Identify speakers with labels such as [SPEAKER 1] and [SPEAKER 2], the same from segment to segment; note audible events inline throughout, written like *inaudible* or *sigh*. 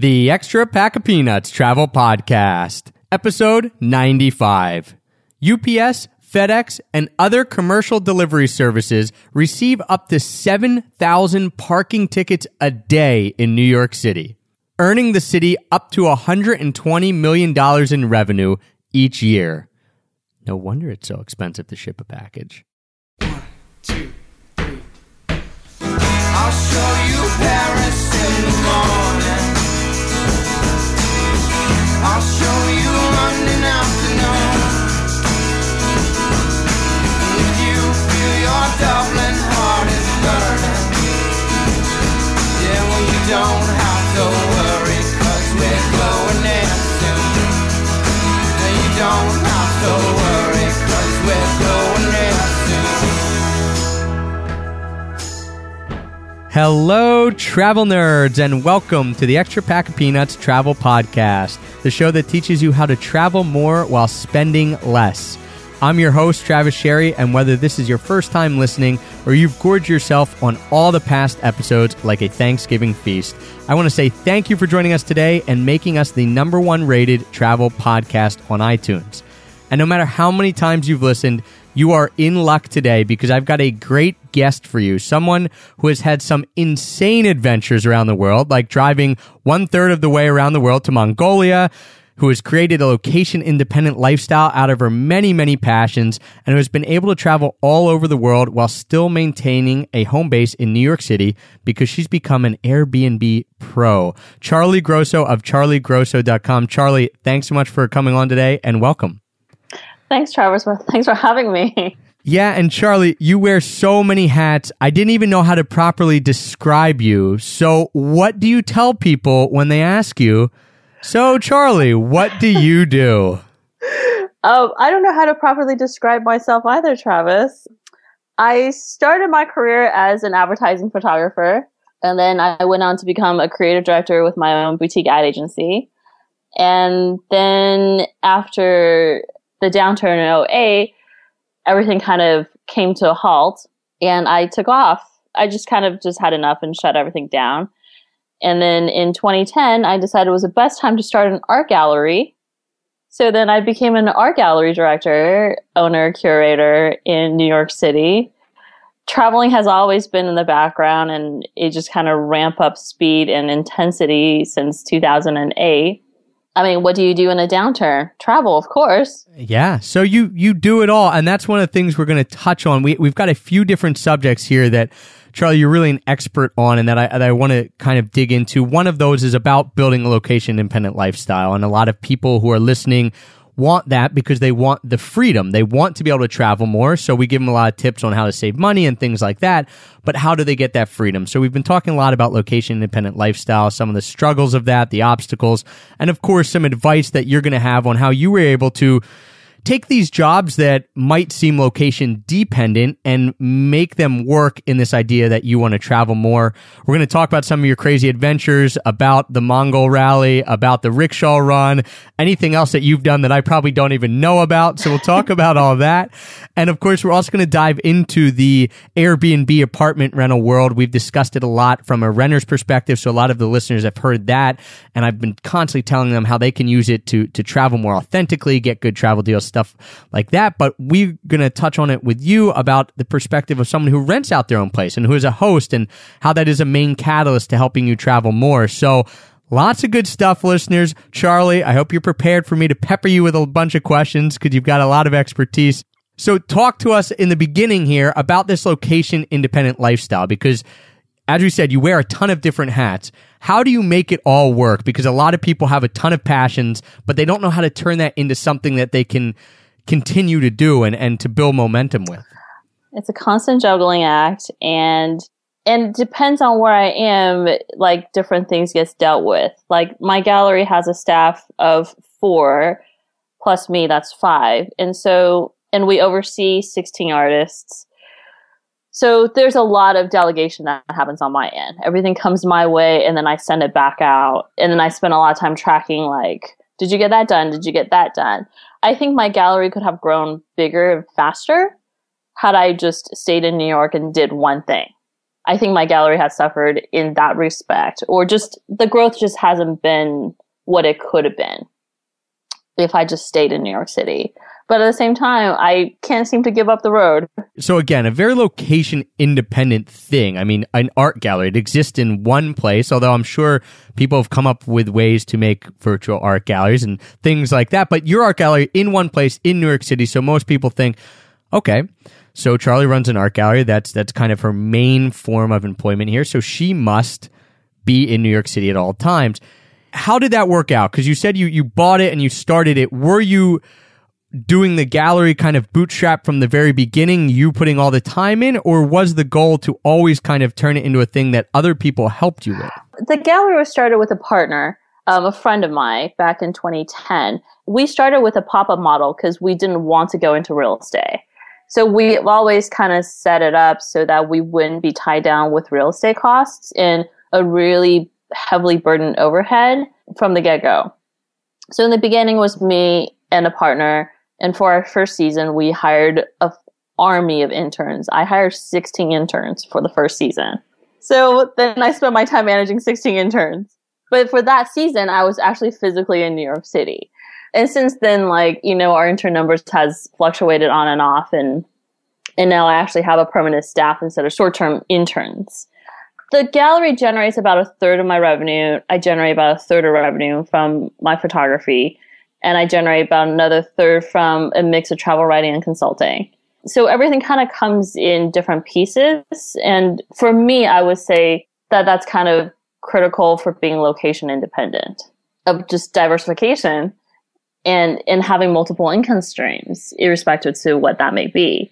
[SPEAKER 1] The Extra Pack of Peanuts Travel Podcast, Episode 95. UPS, FedEx, and other commercial delivery services receive up to 7,000 parking tickets a day in New York City, earning the city up to $120 million in revenue each year. No wonder it's so expensive to ship a package.
[SPEAKER 2] One, two, three. I'll show you Paris. I'll show you afternoon. If you feel your Dublin heart is burning, you don't have to worry, cause we're going there soon. No, you don't have to worry,
[SPEAKER 1] Hello, travel nerds, and welcome to the Extra Pack of Peanuts Travel Podcast, the show that teaches you how to travel more while spending less. I'm your host, Travis Sherry, and whether this is your first time listening or you've gorged yourself on all the past episodes like a Thanksgiving feast, I want to say thank you for joining us today and making us the number one rated travel podcast on iTunes. And no matter how many times you've listened, you are in luck today because I've got a great guest for you. Someone who has had some insane adventures around the world, like driving one third of the way around the world to Mongolia, who has created a location independent lifestyle out of her many, many passions, and who has been able to travel all over the world while still maintaining a home base in New York City because she's become an Airbnb pro. Charlie Grosso of charliegrosso.com. Charlie, thanks so much for coming on today and welcome.
[SPEAKER 3] Thanks, Travis. Thanks for having me.
[SPEAKER 1] Yeah, and Charlie, you wear so many hats. I didn't even know how to properly describe you. So, what do you tell people when they ask you, So, Charlie, what do you *laughs* do?
[SPEAKER 3] Oh, I don't know how to properly describe myself either, Travis. I started my career as an advertising photographer, and then I went on to become a creative director with my own boutique ad agency. And then after the downturn in 08, everything kind of came to a halt and I took off. I just kind of just had enough and shut everything down. And then in 2010, I decided it was the best time to start an art gallery. So then I became an art gallery director, owner, curator in New York City. Traveling has always been in the background and it just kind of ramp up speed and intensity since 2008. I mean, what do you do in a downturn? Travel, of course.
[SPEAKER 1] Yeah, so you you do it all, and that's one of the things we're going to touch on. We we've got a few different subjects here that Charlie, you're really an expert on, and that I that I want to kind of dig into. One of those is about building a location independent lifestyle, and a lot of people who are listening want that because they want the freedom. They want to be able to travel more. So we give them a lot of tips on how to save money and things like that. But how do they get that freedom? So we've been talking a lot about location independent lifestyle, some of the struggles of that, the obstacles, and of course, some advice that you're going to have on how you were able to take these jobs that might seem location dependent and make them work in this idea that you want to travel more. We're going to talk about some of your crazy adventures, about the Mongol rally, about the rickshaw run, anything else that you've done that I probably don't even know about. So we'll talk *laughs* about all that. And of course, we're also going to dive into the Airbnb apartment rental world. We've discussed it a lot from a renter's perspective. So a lot of the listeners have heard that. And I've been constantly telling them how they can use it to, to travel more authentically, get good travel deals, stuff like that. But we're going to touch on it with you about the perspective of someone who rents out their own place and who is a host and how that is a main catalyst to helping you travel more. So lots of good stuff, listeners. Charlie, I hope you're prepared for me to pepper you with a bunch of questions because you've got a lot of expertise. So talk to us in the beginning here about this location independent lifestyle because as we said, you wear a ton of different hats. How do you make it all work? Because a lot of people have a ton of passions, but they don't know how to turn that into something that they can continue to do and, and to build momentum with.
[SPEAKER 3] It's a constant juggling act and and depends on where I am, like different things gets dealt with. Like my gallery has a staff of four plus me, that's five. And so and we oversee 16 artists. So there's a lot of delegation that happens on my end. Everything comes my way and then I send it back out. And then I spend a lot of time tracking like, did you get that done? Did you get that done? I think my gallery could have grown bigger and faster had I just stayed in New York and did one thing. I think my gallery has suffered in that respect, or just the growth just hasn't been what it could have been if I just stayed in New York City. But at the same time, I can't seem to give up the road.
[SPEAKER 1] So again, a very location independent thing. I mean, an art gallery, it exists in one place, although I'm sure people have come up with ways to make virtual art galleries and things like that. But your art gallery in one place in New York City. So most people think, okay, so Charlie runs an art gallery. That's, that's kind of her main form of employment here. So she must be in New York City at all times. How did that work out? Because you said you, you bought it and you started it. Were you doing the gallery kind of bootstrap from the very beginning, you putting all the time in, or was the goal to always kind of turn it into a thing that other people helped you with?
[SPEAKER 3] The gallery was started with a partner, um, a friend of mine, back in 2010. We started with a pop up model because we didn't want to go into real estate. So we always kind of set it up so that we wouldn't be tied down with real estate costs and a really heavily burdened overhead from the get go. So in the beginning was me and a partner and for our first season, we hired a army of interns. I hired 16 interns for the first season. So then I spent my time managing 16 interns. But for that season, I was actually physically in New York City. And since then, like, you know, our intern numbers has fluctuated on and off and and now I actually have a permanent staff instead of short-term interns. The gallery generates about a third of my revenue. I generate about a third of revenue from my photography and I generate about another third from a mix of travel writing and consulting. So everything kind of comes in different pieces. And for me, I would say that that's kind of critical for being location independent of just diversification and, and having multiple income streams, irrespective to what that may be.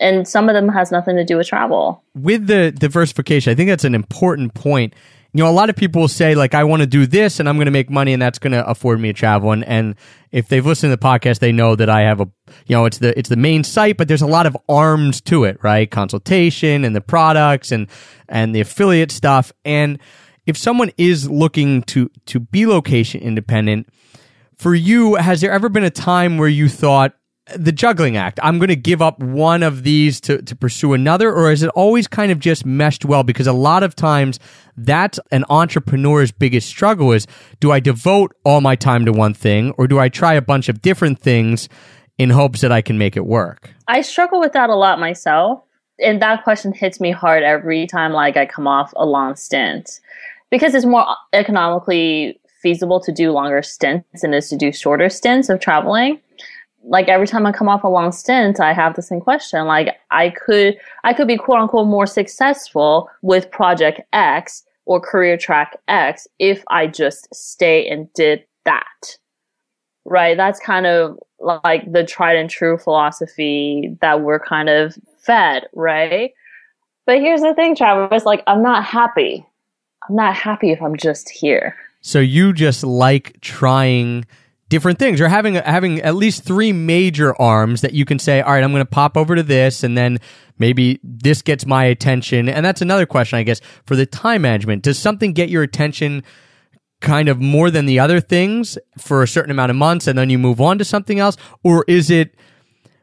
[SPEAKER 3] And some of them has nothing to do with travel.
[SPEAKER 1] With the diversification, I think that's an important point you know, a lot of people say like, I want to do this and I'm going to make money and that's going to afford me a travel. And, and if they've listened to the podcast, they know that I have a, you know, it's the, it's the main site, but there's a lot of arms to it, right? Consultation and the products and, and the affiliate stuff. And if someone is looking to, to be location independent, for you, has there ever been a time where you thought, the juggling act. I'm going to give up one of these to, to pursue another, or is it always kind of just meshed well? Because a lot of times that's an entrepreneur's biggest struggle is do I devote all my time to one thing or do I try a bunch of different things in hopes that I can make it work?
[SPEAKER 3] I struggle with that a lot myself. And that question hits me hard every time like I come off a long stint because it's more economically feasible to do longer stints than it is to do shorter stints of traveling like every time I come off a long stint, I have the same question. Like I could, I could be quote unquote more successful with project X or career track X if I just stay and did that. Right. That's kind of like the tried and true philosophy that we're kind of fed. Right. But here's the thing, Travis, like I'm not happy. I'm not happy if I'm just here.
[SPEAKER 1] So you just like trying different things. Or having having at least three major arms that you can say all right i'm going to pop over to this and then maybe this gets my attention. And that's another question i guess for the time management. Does something get your attention kind of more than the other things for a certain amount of months and then you move on to something else? Or is it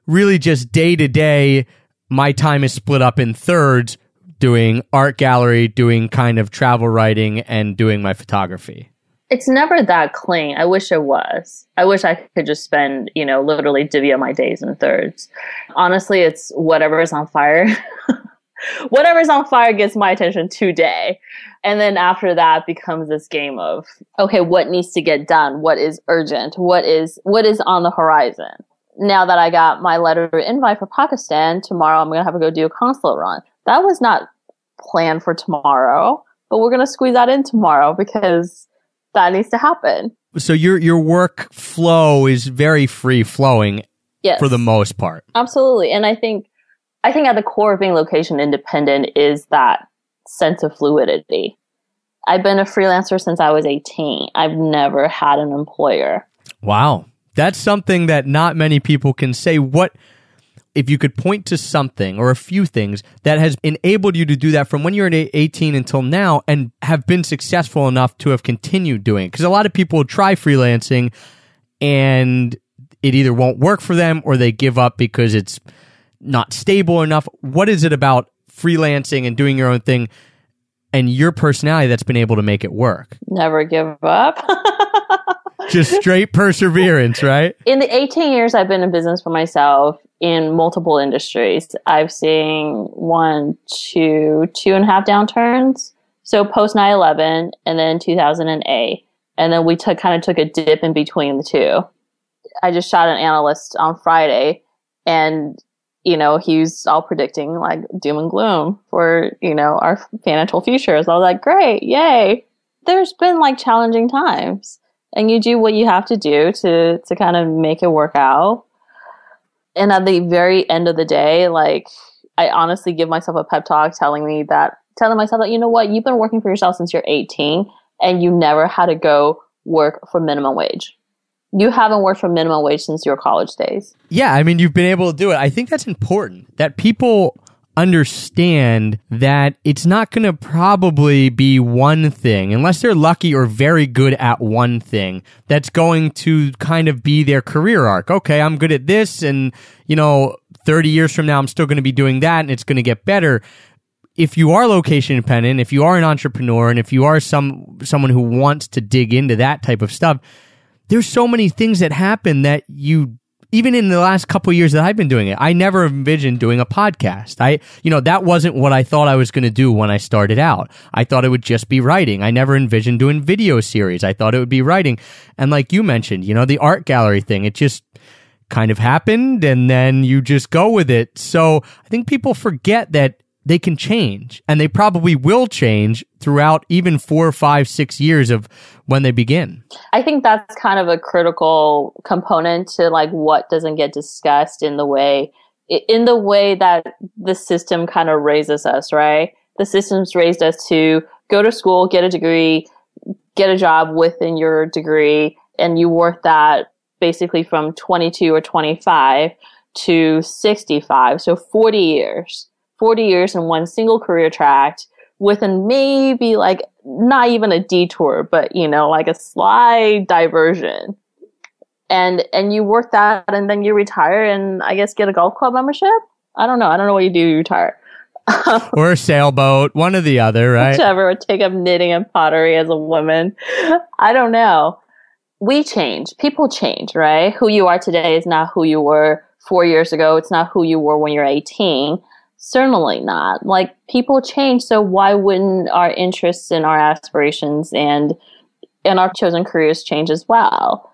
[SPEAKER 1] really just day to day my time is split up in thirds doing art gallery doing kind of travel writing and doing my photography
[SPEAKER 3] it's never that clean. I wish it was. I wish I could just spend, you know, literally divvy up my days in thirds. Honestly, it's whatever is on fire. *laughs* Whatever's on fire gets my attention today. And then after that becomes this game of, okay, what needs to get done? What is urgent? What is, what is on the horizon? Now that I got my letter invite for Pakistan, tomorrow I'm going to have to go do a consulate run. That was not planned for tomorrow, but we're going to squeeze that in tomorrow because that needs to happen.
[SPEAKER 1] So your your work flow is very free flowing
[SPEAKER 3] yes.
[SPEAKER 1] for the most part.
[SPEAKER 3] Absolutely. And I think I think at the core of being location independent is that sense of fluidity. I've been a freelancer since I was 18. I've never had an employer.
[SPEAKER 1] Wow. That's something that not many people can say. What if you could point to something or a few things that has enabled you to do that from when you're 18 until now and have been successful enough to have continued doing it? Because a lot of people try freelancing and it either won't work for them or they give up because it's not stable enough. What is it about freelancing and doing your own thing and your personality that's been able to make it work.
[SPEAKER 3] Never give up.
[SPEAKER 1] Just straight *laughs* perseverance, right?
[SPEAKER 3] in the 18 years I've been in business for myself in multiple industries, I've seen one, two, two and a half downturns. So post 9 11 and then 2008. And then we took kind of took a dip in between the two. I just shot an analyst on Friday and you know, he's all predicting like doom and gloom for, you know, our financial futures. I was like, great, yay. There's been like challenging times and you do what you have to do to, to kind of make it work out. And at the very end of the day, like I honestly give myself a pep talk telling me that, telling myself that, you know what, you've been working for yourself since you're 18 and you never had to go work for minimum wage you haven't worked for minimum wage since your college days.
[SPEAKER 1] Yeah, I mean, you've been able to do it. I think that's important that people understand that it's not going to probably be one thing, unless they're lucky or very good at one thing, that's going to kind of be their career arc. Okay, I'm good at this, and, you know, 30 years from now, I'm still going to be doing that, and it's going to get better. If you are location dependent, if you are an entrepreneur, and if you are some someone who wants to dig into that type of stuff, there's so many things that happen that you even in the last couple years that I've been doing it, I never envisioned doing a podcast. I, you know, that wasn't what I thought I was going to do when I started out. I thought it would just be writing. I never envisioned doing video series. I thought it would be writing. And like you mentioned, you know, the art gallery thing, it just kind of happened and then you just go with it. So I think people forget that they can change and they probably will change throughout even four, five, six years of when they begin.
[SPEAKER 3] I think that's kind of a critical component to like what doesn't get discussed in the way in the way that the system kind of raises us, right? The system's raised us to go to school, get a degree, get a job within your degree, and you work that basically from 22 or 25 to 65, so 40 years 40 years in one single career track within maybe like not even a detour, but you know, like a slight diversion. And and you work that and then you retire and I guess get a golf club membership. I don't know. I don't know what you do you retire. *laughs*
[SPEAKER 1] or a sailboat, one or the other, right?
[SPEAKER 3] Whichever, or take up knitting and pottery as a woman. I don't know. We change. People change, right? Who you are today is not who you were four years ago. It's not who you were when you're 18. Certainly not. Like people change, so why wouldn't our interests and our aspirations and and our chosen careers change as well?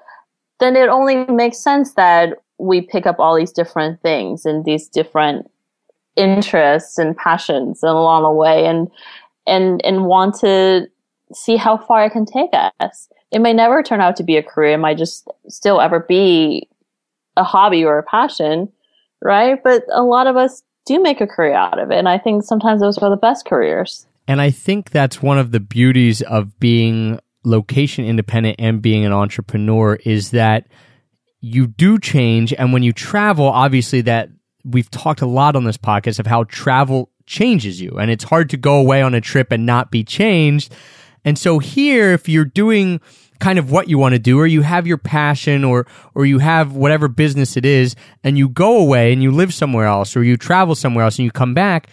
[SPEAKER 3] Then it only makes sense that we pick up all these different things and these different interests and passions and along the way and and and want to see how far it can take us. It may never turn out to be a career, it might just still ever be a hobby or a passion, right? But a lot of us do make a career out of it. And I think sometimes those are the best careers.
[SPEAKER 1] And I think that's one of the beauties of being location independent and being an entrepreneur is that you do change. And when you travel, obviously, that we've talked a lot on this podcast of how travel changes you. And it's hard to go away on a trip and not be changed. And so here, if you're doing kind of what you want to do or you have your passion or or you have whatever business it is and you go away and you live somewhere else or you travel somewhere else and you come back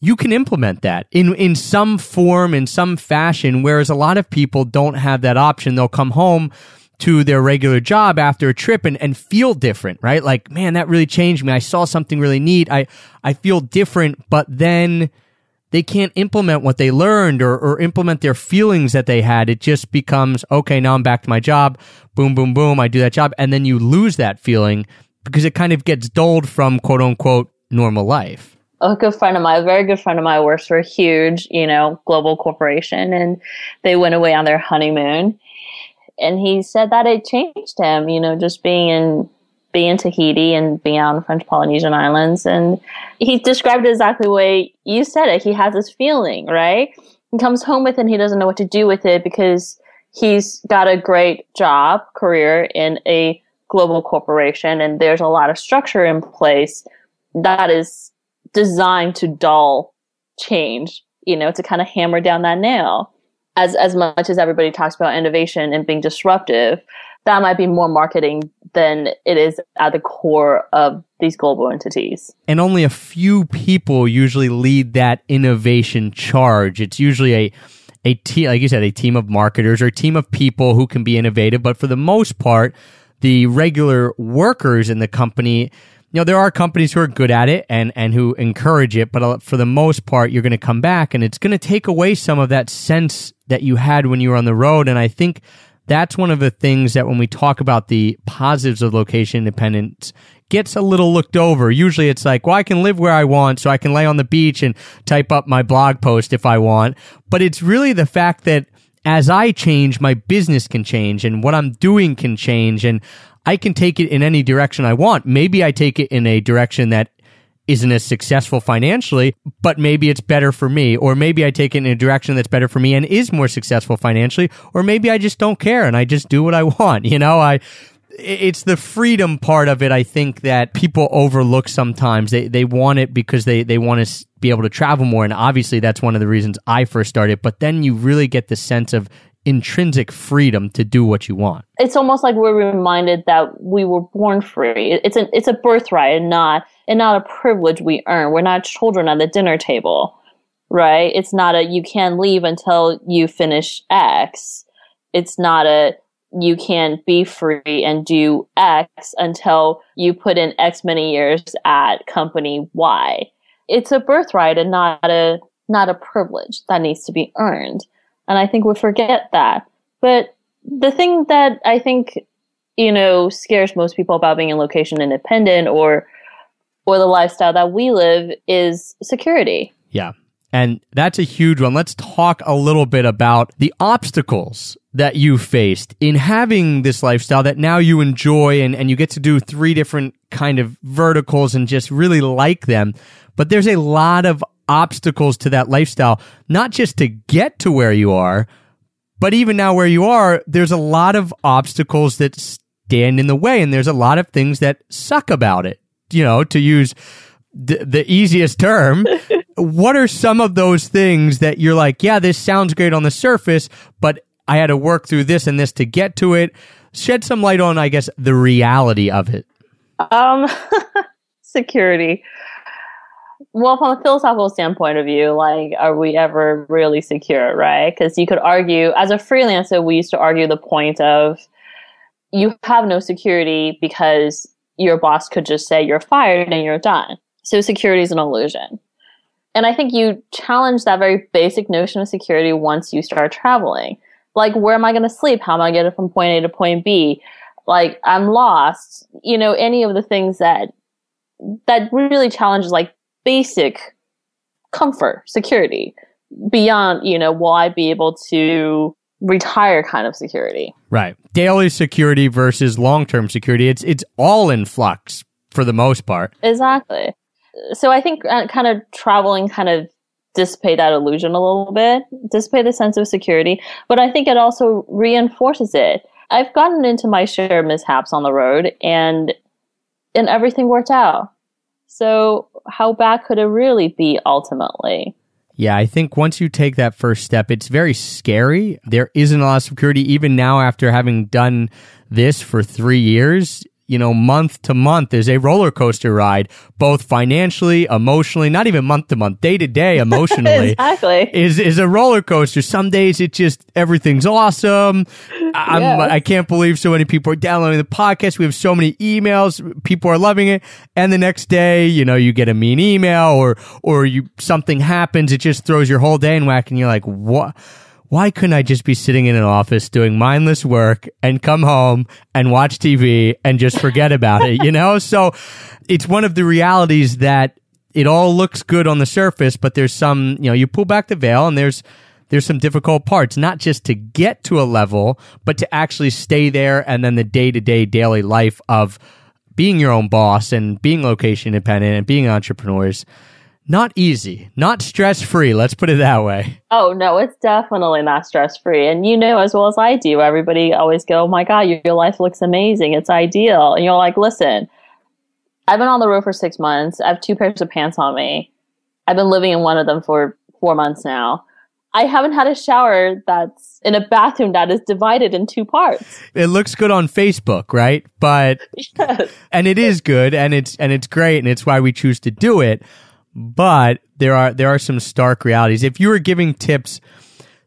[SPEAKER 1] you can implement that in in some form in some fashion whereas a lot of people don't have that option. They'll come home to their regular job after a trip and, and feel different right? Like man that really changed me. I saw something really neat. I i feel different. But then they can't implement what they learned or, or implement their feelings that they had. It just becomes, okay, now I'm back to my job. Boom, boom, boom. I do that job. And then you lose that feeling because it kind of gets dulled from quote unquote normal life.
[SPEAKER 3] A good friend of mine, a very good friend of mine, works for a huge, you know, global corporation, and they went away on their honeymoon. And he said that it changed him, you know, just being in being in Tahiti and out in French Polynesian Islands. And he described it exactly the way you said it. He has this feeling, right? He comes home with it and he doesn't know what to do with it because he's got a great job, career in a global corporation and there's a lot of structure in place that is designed to dull change, you know, to kind of hammer down that nail. As as much as everybody talks about innovation and being disruptive, that might be more marketing than it is at the core of these global entities.
[SPEAKER 1] And only a few people usually lead that innovation charge. It's usually a a team, like you said, a team of marketers or a team of people who can be innovative. But for the most part, the regular workers in the company, you know, there are companies who are good at it and, and who encourage it. But uh, for the most part, you're going to come back and it's going to take away some of that sense that you had when you were on the road. And I think that's one of the things that when we talk about the positives of location independence gets a little looked over. Usually it's like, well, I can live where I want, so I can lay on the beach and type up my blog post if I want. But it's really the fact that as I change, my business can change and what I'm doing can change and I can take it in any direction I want. Maybe I take it in a direction that isn't as successful financially, but maybe it's better for me. Or maybe I take it in a direction that's better for me and is more successful financially. Or maybe I just don't care and I just do what I *laughs* want. You know, I, it's the freedom part of it I think that people overlook sometimes. They they want it because they they want to be able to travel more and obviously that's one of the reasons I first started, but then you really get the sense of intrinsic freedom to do what you want.
[SPEAKER 3] It's almost like we're reminded that we were born free. It's a it's a birthright and not and not a privilege we earn. We're not children at the dinner table, right? It's not a you can't leave until you finish X. It's not a you can be free and do X until you put in X many years at company Y. It's a birthright and not a not a privilege that needs to be earned. And I think we forget that. But the thing that I think, you know, scares most people about being in location independent or or the lifestyle that we live is security.
[SPEAKER 1] Yeah. And that's a huge one. Let's talk a little bit about the obstacles that you faced in having this lifestyle that now you enjoy and, and you get to do three different kind of verticals and just really like them. But there's a lot of obstacles to that lifestyle, not just to get to where you are, but even now where you are, there's a lot of obstacles that stand in the way and there's a lot of things that suck about it. You know, to use the, the easiest term, *laughs* what are some of those things that you're like, yeah, this sounds great on the surface, but I had to work through this and this to get to it? Shed some light on, I guess, the reality of it.
[SPEAKER 3] Um, *laughs* security. Well, from a philosophical standpoint of view, like, are we ever really secure, right? Because you could argue, as a freelancer, we used to argue the point of you have no security because your boss could just say you're fired and you're done. So security is an illusion. And I think you challenge that very basic notion of security once you start traveling. Like, where am I going to sleep? How am I getting from point A to point B? Like, I'm lost. You know, any of the things that that really challenges like basic comfort, security beyond, you know, will I be able to retire kind of security.
[SPEAKER 1] Right. Daily security versus long-term security. It's it's all in flux for the most part.
[SPEAKER 3] Exactly. So I think uh, kind of traveling kind of dissipate that illusion a little bit, dissipate the sense of security, but I think it also reinforces it. I've gotten into my share of mishaps on the road and and everything worked out. So how bad could it really be ultimately?
[SPEAKER 1] Yeah, I think once you take that first step, it's very scary. There isn't a lot of security. Even now, after having done this for three years, you know, month to month is a roller coaster ride, both financially, emotionally, not even month to month, day to day, *laughs* emotionally.
[SPEAKER 3] exactly.
[SPEAKER 1] Is, is a roller coaster. Some days it just, everything's awesome. I'm,
[SPEAKER 3] Yeah.
[SPEAKER 1] I can't believe so many people are downloading the podcast. We have so many emails. People are loving it. And the next day, you know, you get a mean email or, or you, something happens. It just throws your whole day in whack and you're like, what? Why couldn't I just be sitting in an office doing mindless work and come home and watch TV and just forget about it, you know? So it's one of the realities that it all looks good on the surface, but there's some, you know, you pull back the veil and there's, there's some difficult parts, not just to get to a level, but to actually stay there and then the day to day daily life of being your own boss and being location independent and being entrepreneurs. Not easy, not stress free. Let's put it that way.
[SPEAKER 3] Oh no, it's definitely not stress free. And you know as well as I do, everybody always go, "Oh my god, your, life looks amazing. It's ideal." And you're like, "Listen, I've been on the road for 6 months. I have two pairs of pants on me. I've been living in one of them for 4 months now. I haven't had a shower that's in a bathroom that is divided in two parts.
[SPEAKER 1] It looks good on Facebook, right? But *laughs*
[SPEAKER 3] Yes.
[SPEAKER 1] and it is good and it's and it's great and it's why we choose to do it. But there are there are some stark realities. If you were giving tips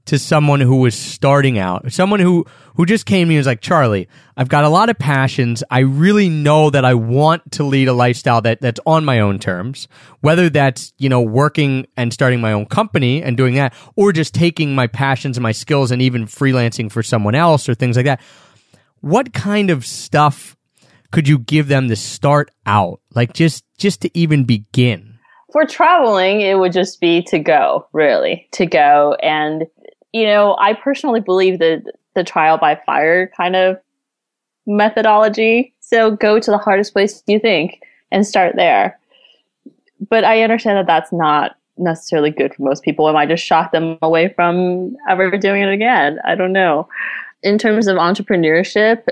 [SPEAKER 1] to someone who was starting out, someone who who just came to me and was like, Charlie, I've got a lot of passions. I really know that I want to lead a lifestyle that that's on my own terms, whether that's, you know, working and starting my own company and doing that, or just taking my passions and my skills and even freelancing for someone else or things like that. What kind of stuff could you give them to start out? Like just just to even begin?
[SPEAKER 3] For traveling, it would just be to go, really, to go. And, you know, I personally believe that the trial by fire kind of methodology. So go to the hardest place you think and start there. But I understand that that's not necessarily good for most people. It I just shot them away from ever doing it again. I don't know. In terms of entrepreneurship,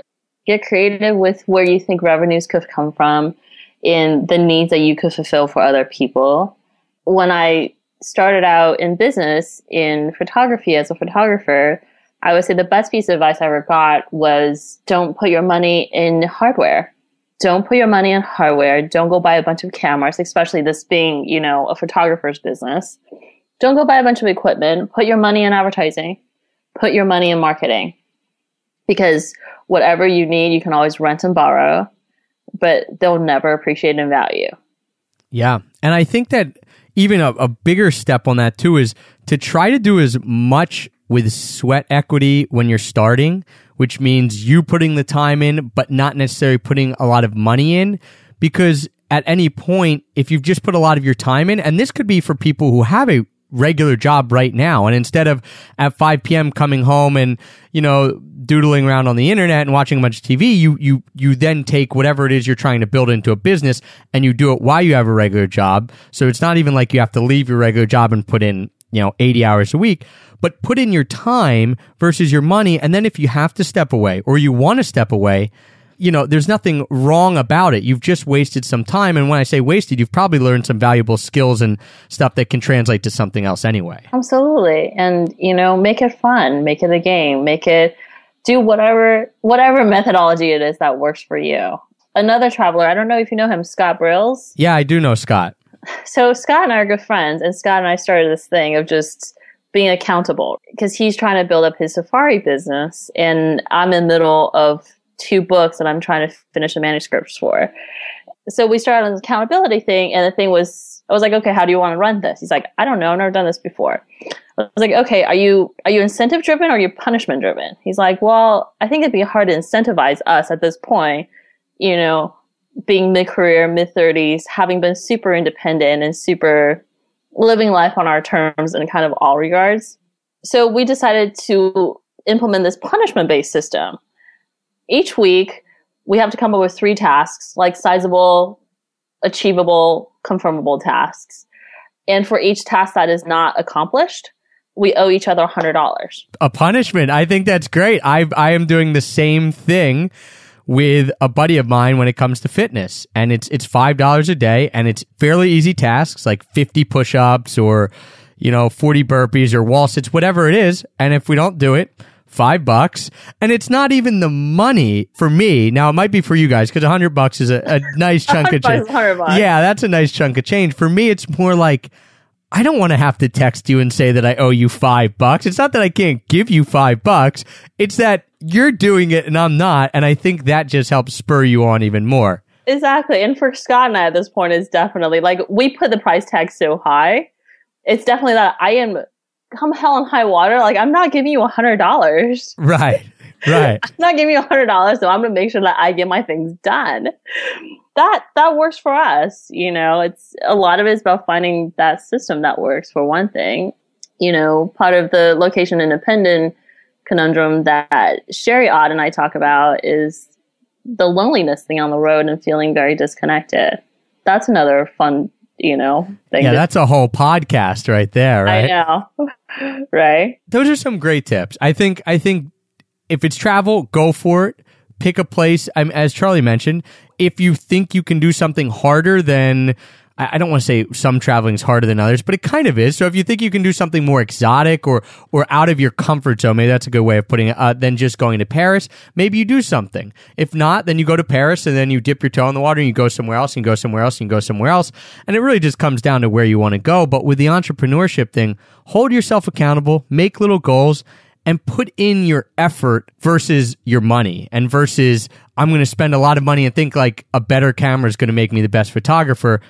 [SPEAKER 3] get creative with where you think revenues could come from in the needs that you could fulfill for other people. When I started out in business in photography as a photographer, I would say the best piece of advice I ever got was don't put your money in hardware. Don't put your money in hardware. Don't go buy a bunch of cameras, especially this being, you know, a photographer's business. Don't go buy a bunch of equipment. Put your money in advertising. Put your money in marketing. Because whatever you need, you can always rent and borrow, but they'll never appreciate in value.
[SPEAKER 1] Yeah. And I think that even a, a bigger step on that too is to try to do as much with sweat equity when you're starting, which means you putting the time in, but not necessarily putting a lot of money in. Because at any point, if you've just put a lot of your time in, and this could be for people who have a regular job right now, and instead of at 5 p.m. coming home and, you know, doodling around on the internet and watching a bunch of TV, you, you, you then take whatever it is you're trying to build into a business and you do it while you have a regular job. So it's not even like you have to leave your regular job and put in, you know, 80 hours a week, but put in your time versus your money. And then if you have to step away or you want to step away, you know, there's nothing wrong about it. You've just wasted some time. And when I say wasted, you've probably learned some valuable skills and stuff that can translate to something else anyway.
[SPEAKER 3] Absolutely. And, you know, make it fun, make it a game, make it do whatever whatever methodology it is that works for you. Another traveler, I don't know if you know him, Scott Brills.
[SPEAKER 1] Yeah, I do know Scott. *laughs*
[SPEAKER 3] So Scott and I are good friends, and Scott and I started this thing of just being accountable because he's trying to build up his safari business, and I'm in the middle of two books that I'm trying to finish the manuscripts for. So we started on this accountability thing, and the thing was, I was like, okay, how do you want to run this? He's like, I don't know, I've never done this before. I was like, okay, are you are you incentive driven or are you punishment driven? He's like, well, I think it'd be hard to incentivize us at this point, you know, being mid career, mid thirties, having been super independent and super living life on our terms in kind of all regards. So we decided to implement this punishment based system. Each week, we have to come up with three tasks, like sizable, achievable, confirmable tasks. And for each task that is not accomplished, we owe each other $100.
[SPEAKER 1] A punishment. I think that's great. I I am doing the same thing with a buddy of mine when it comes to fitness. And it's it's five dollars a day and it's fairly easy tasks like fifty push ups or, you know, forty burpees or wall sits, whatever it is. And if we don't do it, five bucks. And it's not even the money for me. Now it might be for you guys because a hundred bucks is a, a nice *laughs* chunk of change.
[SPEAKER 3] is 100 bucks.
[SPEAKER 1] Yeah, that's a nice chunk of change. For me, it's more like I don't want to have to text you and say that I owe you five bucks. It's not that I can't give you five bucks. It's that you're doing it and I'm not. And I think that just helps spur you on even more.
[SPEAKER 3] Exactly. And for Scott and I at this point, it's definitely like we put the price tag so high. It's definitely that I am come hell and high water. Like I'm not giving you a hundred dollars. *laughs*
[SPEAKER 1] Right. Right. *laughs*
[SPEAKER 3] I'm not giving you a hundred dollars, so I'm gonna make sure that I get my things done. That that works for us. You know, it's a lot of it is about finding that system that works for one thing. You know, part of the location independent conundrum that Sherry Ott and I talk about is the loneliness thing on the road and feeling very disconnected. That's another fun, you know.
[SPEAKER 1] Yeah, that's a whole podcast right there, right?
[SPEAKER 3] I know. *laughs* right?
[SPEAKER 1] Those are some great tips. I think I think if it's travel, go for it. pick a place. Um, as Charlie mentioned, if you think you can do something harder than I don't want to say some traveling is harder than others, but it kind of is. So if you think you can do something more exotic or or out of your comfort zone, maybe that's a good way of putting it, uh, than just going to Paris, maybe you do something. If not, then you go to Paris and then you dip your toe in the water and you go somewhere else and go somewhere else and go somewhere else. And it really just comes down to where you want to go. But with the entrepreneurship thing, hold yourself accountable, make little goals and put in your effort versus your money and versus I'm going to spend a lot of money and think like a better camera is going to make me the best photographer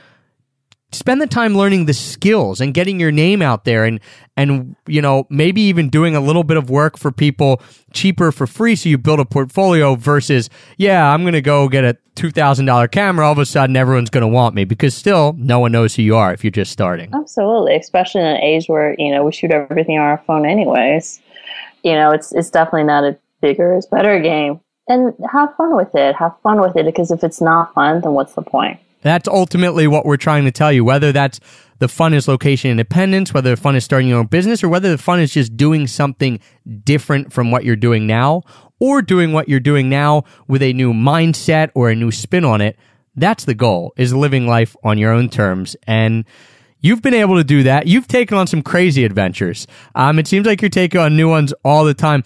[SPEAKER 1] spend the time learning the skills and getting your name out there and and you know maybe even doing a little bit of work for people cheaper for free so you build a portfolio versus yeah i'm going to go get a $2000 camera all of a sudden everyone's going to want me because still no one knows who you are if you're just starting
[SPEAKER 3] Absolutely, especially in an age where you know we shoot everything on our phone anyways. You know, it's it's definitely not a bigger is better game. And have fun with it. Have fun with it because if it's not fun, then what's the point?
[SPEAKER 1] That's ultimately what we're trying to tell you. Whether that's the fun is location independence, whether the fun is starting your own business, or whether the fun is just doing something different from what you're doing now, or doing what you're doing now with a new mindset or a new spin on it. That's the goal, is living life on your own terms. And you've been able to do that. You've taken on some crazy adventures. Um, it seems like you're taking on new ones all the time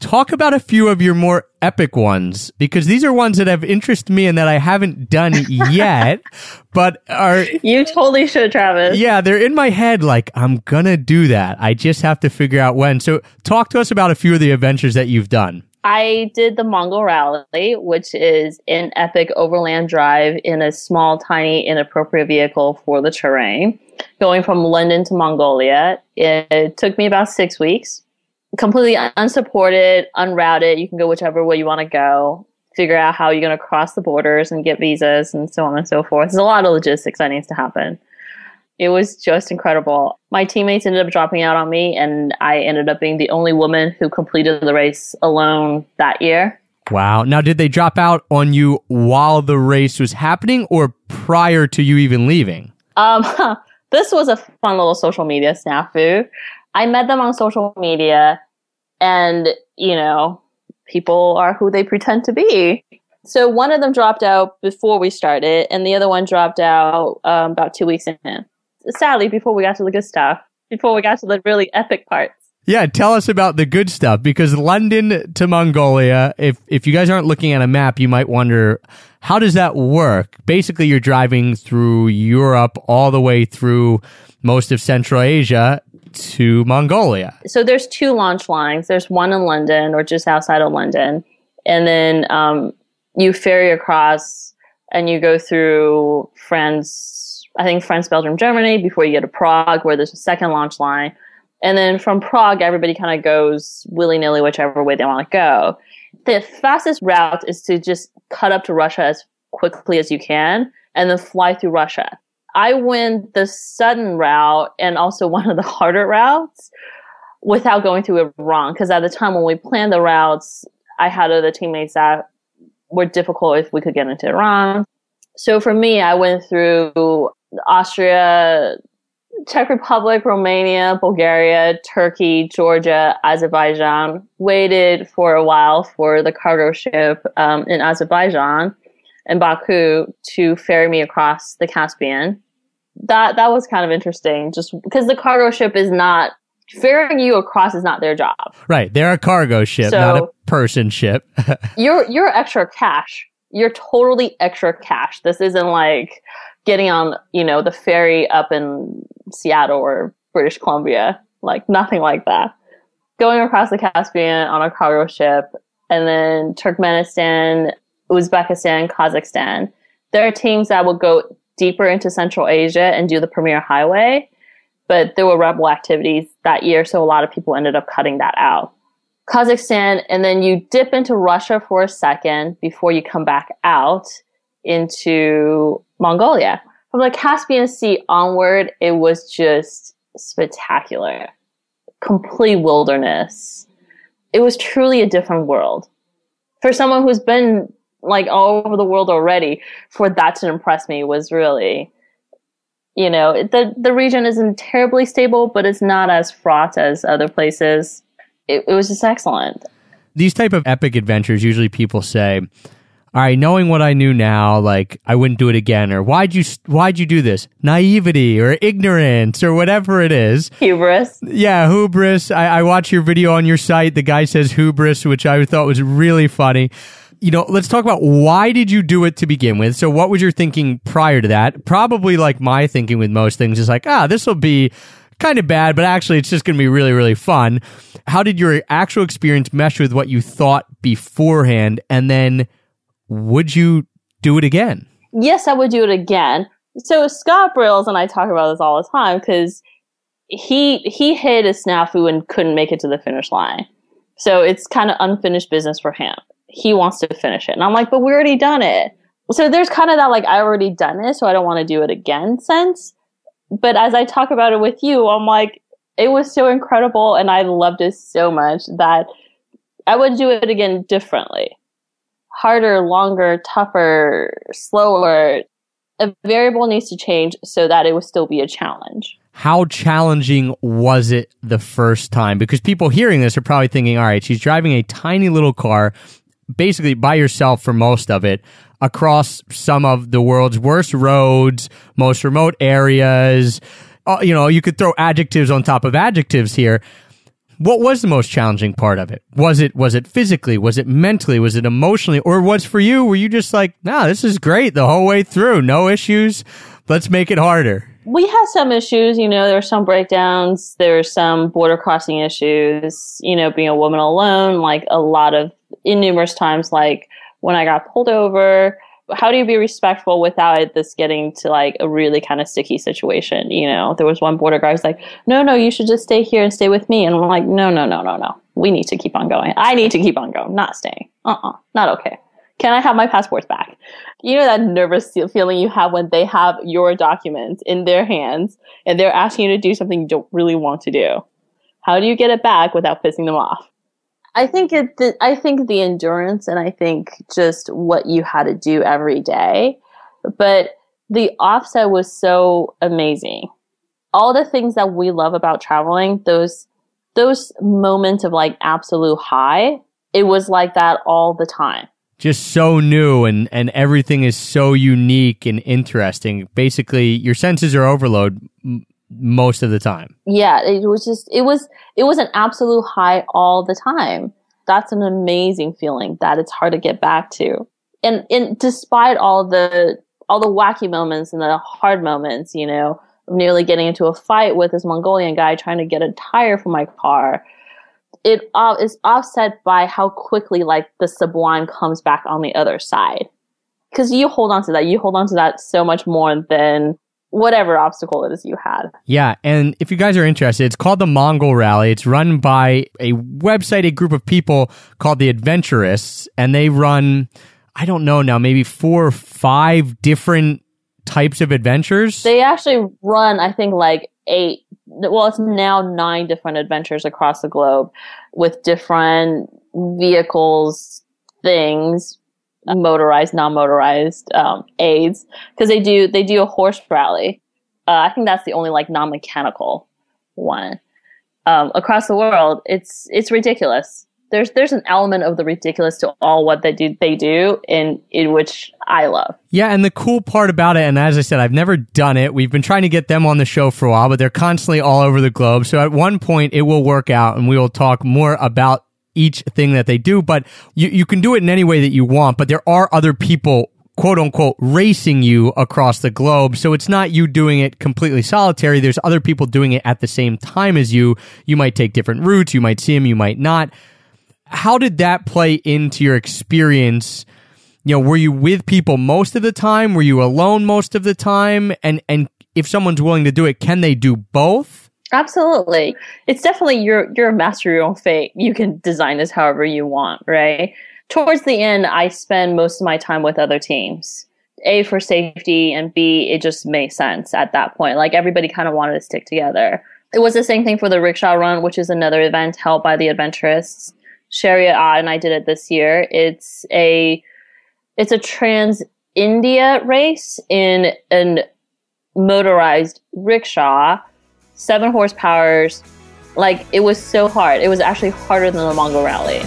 [SPEAKER 1] talk about a few of your more epic ones because these are ones that have interested me and that I haven't done *laughs* yet, but are
[SPEAKER 3] You totally should, Travis.
[SPEAKER 1] yeah, they're in my head like I'm gonna do that. I just have to figure out when. So talk to us about a few of the adventures that you've done.
[SPEAKER 3] I did the Mongol Rally, which is an epic overland drive in a small, tiny, inappropriate vehicle for the terrain, going from London to Mongolia. It took me about six weeks. Completely unsupported, unrouted. You can go whichever way you want to go. Figure out how you're going to cross the borders and get visas and so on and so forth. There's a lot of logistics that needs to happen. It was just incredible. My teammates ended up dropping out on me, and I ended up being the only woman who completed the race alone that year.
[SPEAKER 1] Wow. Now, did they drop out on you while the race was happening or prior to you even leaving?
[SPEAKER 3] Um, *laughs* this was a fun little social media snafu. I met them on social media, and you know, people are who they pretend to be. So one of them dropped out before we started, and the other one dropped out um, about two weeks in. Sadly, before we got to the good stuff, before we got to the really epic parts.
[SPEAKER 1] Yeah, tell us about the good stuff because London to Mongolia, if if you guys aren't looking at a map, you might wonder how does that work? Basically, you're driving through Europe all the way through most of Central Asia to Mongolia.
[SPEAKER 3] so there's two launch lines. There's one in London or just outside of London, and then um, you ferry across and you go through France. I think France, Belgium, Germany before you get to Prague, where there's a second launch line, and then from Prague, everybody kind of goes willy nilly whichever way they want to go. The fastest route is to just cut up to Russia as quickly as you can, and then fly through Russia. I went the sudden route and also *laughs* one of the harder routes without going through Iran. Because at the time when we planned the routes, I had other teammates that were difficult if we could get into Iran. So for me, I went through Austria, Czech Republic, Romania, Bulgaria, Turkey, Georgia, Azerbaijan. Waited for a while for the cargo ship um, in Azerbaijan and Baku to ferry me across the Caspian. That that was kind of interesting, just because the cargo ship is not ferrying you across is not their job.
[SPEAKER 1] Right, they're a cargo ship,
[SPEAKER 3] So-
[SPEAKER 1] not a person ship. *laughs*
[SPEAKER 3] You're you're extra cash. You're totally extra cash. This isn't like getting on, you know, the ferry up in Seattle or British Columbia. Like nothing like that. Going across the Caspian on a cargo ship and then Turkmenistan, Uzbekistan, Kazakhstan. There are teams that will go deeper into Central Asia and do the Pamir Highway, but there were rebel activities that year, so a lot of people ended up cutting that out. Kazakhstan, and then you dip into Russia for a second before you come back out into Mongolia. From the Caspian Sea onward, it was just spectacular. Complete wilderness. It was truly a different world. For someone who's been like all over the world already, for that to impress me was really, you know, the, the region isn't terribly stable, but it's not as fraught as other places. It, it was just excellent.
[SPEAKER 1] these type of epic adventures, usually people say, all right, knowing what I knew now, like I wouldn't do it again, or why'd you why'd you do this? Naivety or ignorance or whatever it is.
[SPEAKER 3] Hubris.
[SPEAKER 1] Yeah, hubris. I, I watched your video on your site. The guy says hubris, which I thought was really funny. You know, let's talk about why did you do it to begin with? So, what was your thinking prior to that? Probably like my thinking with most things is like, ah, this will be kind of bad, but actually it's just going to be really, really fun. How did your actual experience mesh with what you thought beforehand? And then would you do it again?
[SPEAKER 3] Yes, I would do it again. So Scott Brills and I talk about this all the time because he he hit a snafu and couldn't make it to the finish line. So it's kind of unfinished business for him. He wants to finish it. And I'm like, but we already done it. So there's kind of that like I already done it, so I don't want to do it again sense. But as I talk about it with you, I'm like, it was so incredible and I loved it so much that I would do it again differently harder, longer, tougher, slower. A variable needs to change so that it would still be a challenge.
[SPEAKER 1] How challenging was it the first time? Because people hearing this are probably thinking, all right, she's driving a tiny little car, basically by yourself for most of it, across some of the world's worst roads, most remote areas. Uh, you know, you could throw adjectives on top of adjectives here. What was the most challenging part of it? Was it was it physically? Was it mentally? Was it emotionally? Or was for you? Were you just like, nah, this is great the whole way through, no issues. Let's make it harder.
[SPEAKER 3] We had some issues, you know, there were some breakdowns, there were some border crossing issues, you know, being a woman alone, like a lot of in numerous times, like when I got pulled over, how do you be respectful without this getting to like a really kind of sticky situation? You know, there was one border guard who's like, no, no, you should just stay here and stay with me. And I'm like, no, no, no, no, no. We need to keep on going. I need to keep on going, not staying. Uh uh not okay. Can I have my passports back? You know that nervous feeling you have when they have your documents in their hands and they're asking you to do something you don't really want to do. How do you get it back without pissing them off? I think it. The, I think the endurance, and I think just what you had to do every day. But the offset was so amazing. All the things that we love about traveling, those those moments of like absolute high, it was like that all the time.
[SPEAKER 1] Just so new and and everything is so unique and interesting. Basically, your senses are overload most of the time.
[SPEAKER 3] Yeah, it was just it was it was an absolute high all the time. That's an amazing feeling that it's hard to get back to. And and despite all the all the wacky moments and the hard moments, you know, of nearly getting into a fight with this Mongolian guy trying to get a tire for my car, it uh, is offset by how quickly like the sublime comes back on the other side. Because you hold on to that, you hold on to that so much more than whatever obstacle it is you had.
[SPEAKER 1] Yeah, and if you guys are interested, it's called the Mongol Rally. It's run by a website, a group of people called the Adventurists, and they run, I don't know now, maybe four or five different types of adventures.
[SPEAKER 3] They actually run, I think, like eight. Well, it's now nine different adventures across the globe with different vehicles, things, motorized, non-motorized um, aids because they do they do a horse rally. Uh, I think that's the only like non-mechanical one um, across the world. It's it's ridiculous. There's there's an element of the ridiculous to all what they do they do in in which I love.
[SPEAKER 1] Yeah, and the cool part about it, and as I said, I've never done it. We've been trying to get them on the show for a while, but they're constantly all over the globe. So at one point, it will work out, and we will talk more about each thing that they do, but you, you can do it in any way that you want, but there are other people quote unquote racing you across the globe. So it's not you doing it completely solitary. There's other people doing it at the same time as you. You might take different routes. You might see them. You might not. How did that play into your experience? You know, were you with people most of the time? Were you alone most of the time? And, and if someone's willing to do it, can they do both?
[SPEAKER 3] Absolutely. It's definitely you're you're master your own fate. You can design this however you want, right? Towards the end, I spend most of my time with other teams. A for safety and B it just made sense at that point. Like everybody kind of wanted to stick together. It was the same thing for the rickshaw run, which is another event held by the adventurists. Sherry Ott and I did it this year. It's a it's a trans India race in an motorized rickshaw seven horsepowers. Like it was so hard. It was actually harder than the Mongol Rally.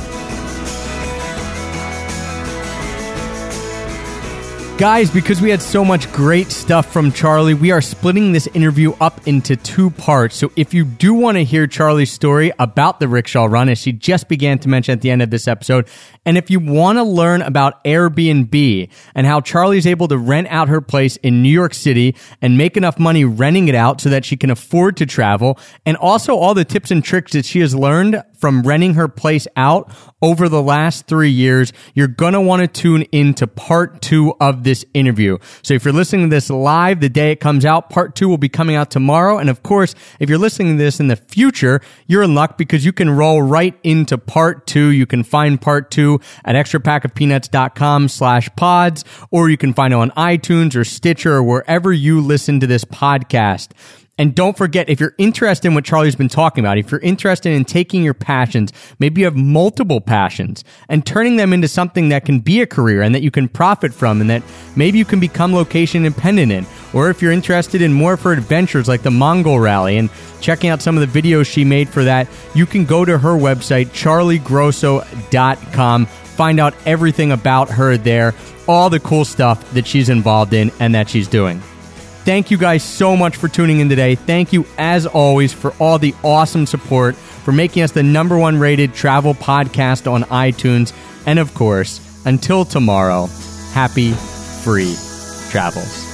[SPEAKER 1] Guys, because we had so much great stuff from Charlie, we are splitting this interview up into two parts. So if you do want to hear Charlie's story about the rickshaw run, as she just began to mention at the end of this episode, and if you want to learn about Airbnb and how Charlie's able to rent out her place in New York City and make enough money renting it out so that she can afford to travel, and also all the tips and tricks that she has learned from renting her place out over the last three years, you're going to want to tune into part two of this interview. So if you're listening to this live the day it comes out, part two will be coming out tomorrow. And of course, if you're listening to this in the future, you're in luck because you can roll right into part two. You can find part two at extrapackofpeanuts.com slash pods, or you can find it on iTunes or Stitcher or wherever you listen to this podcast. And don't forget, if you're interested in what Charlie's been talking about, if you're interested in taking your passions, maybe you have multiple passions and turning them into something that can be a career and that you can profit from and that maybe you can become location independent in. Or if you're interested in more her adventures like the Mongol Rally and checking out some of the videos she made for that, you can go to her website, charliegrosso.com, find out everything about her there, all the cool stuff that she's involved in and that she's doing. Thank you guys so much for tuning in today. Thank you, as always, for all the awesome support, for making us the number one rated travel podcast on iTunes. And of course, until tomorrow, happy free travels.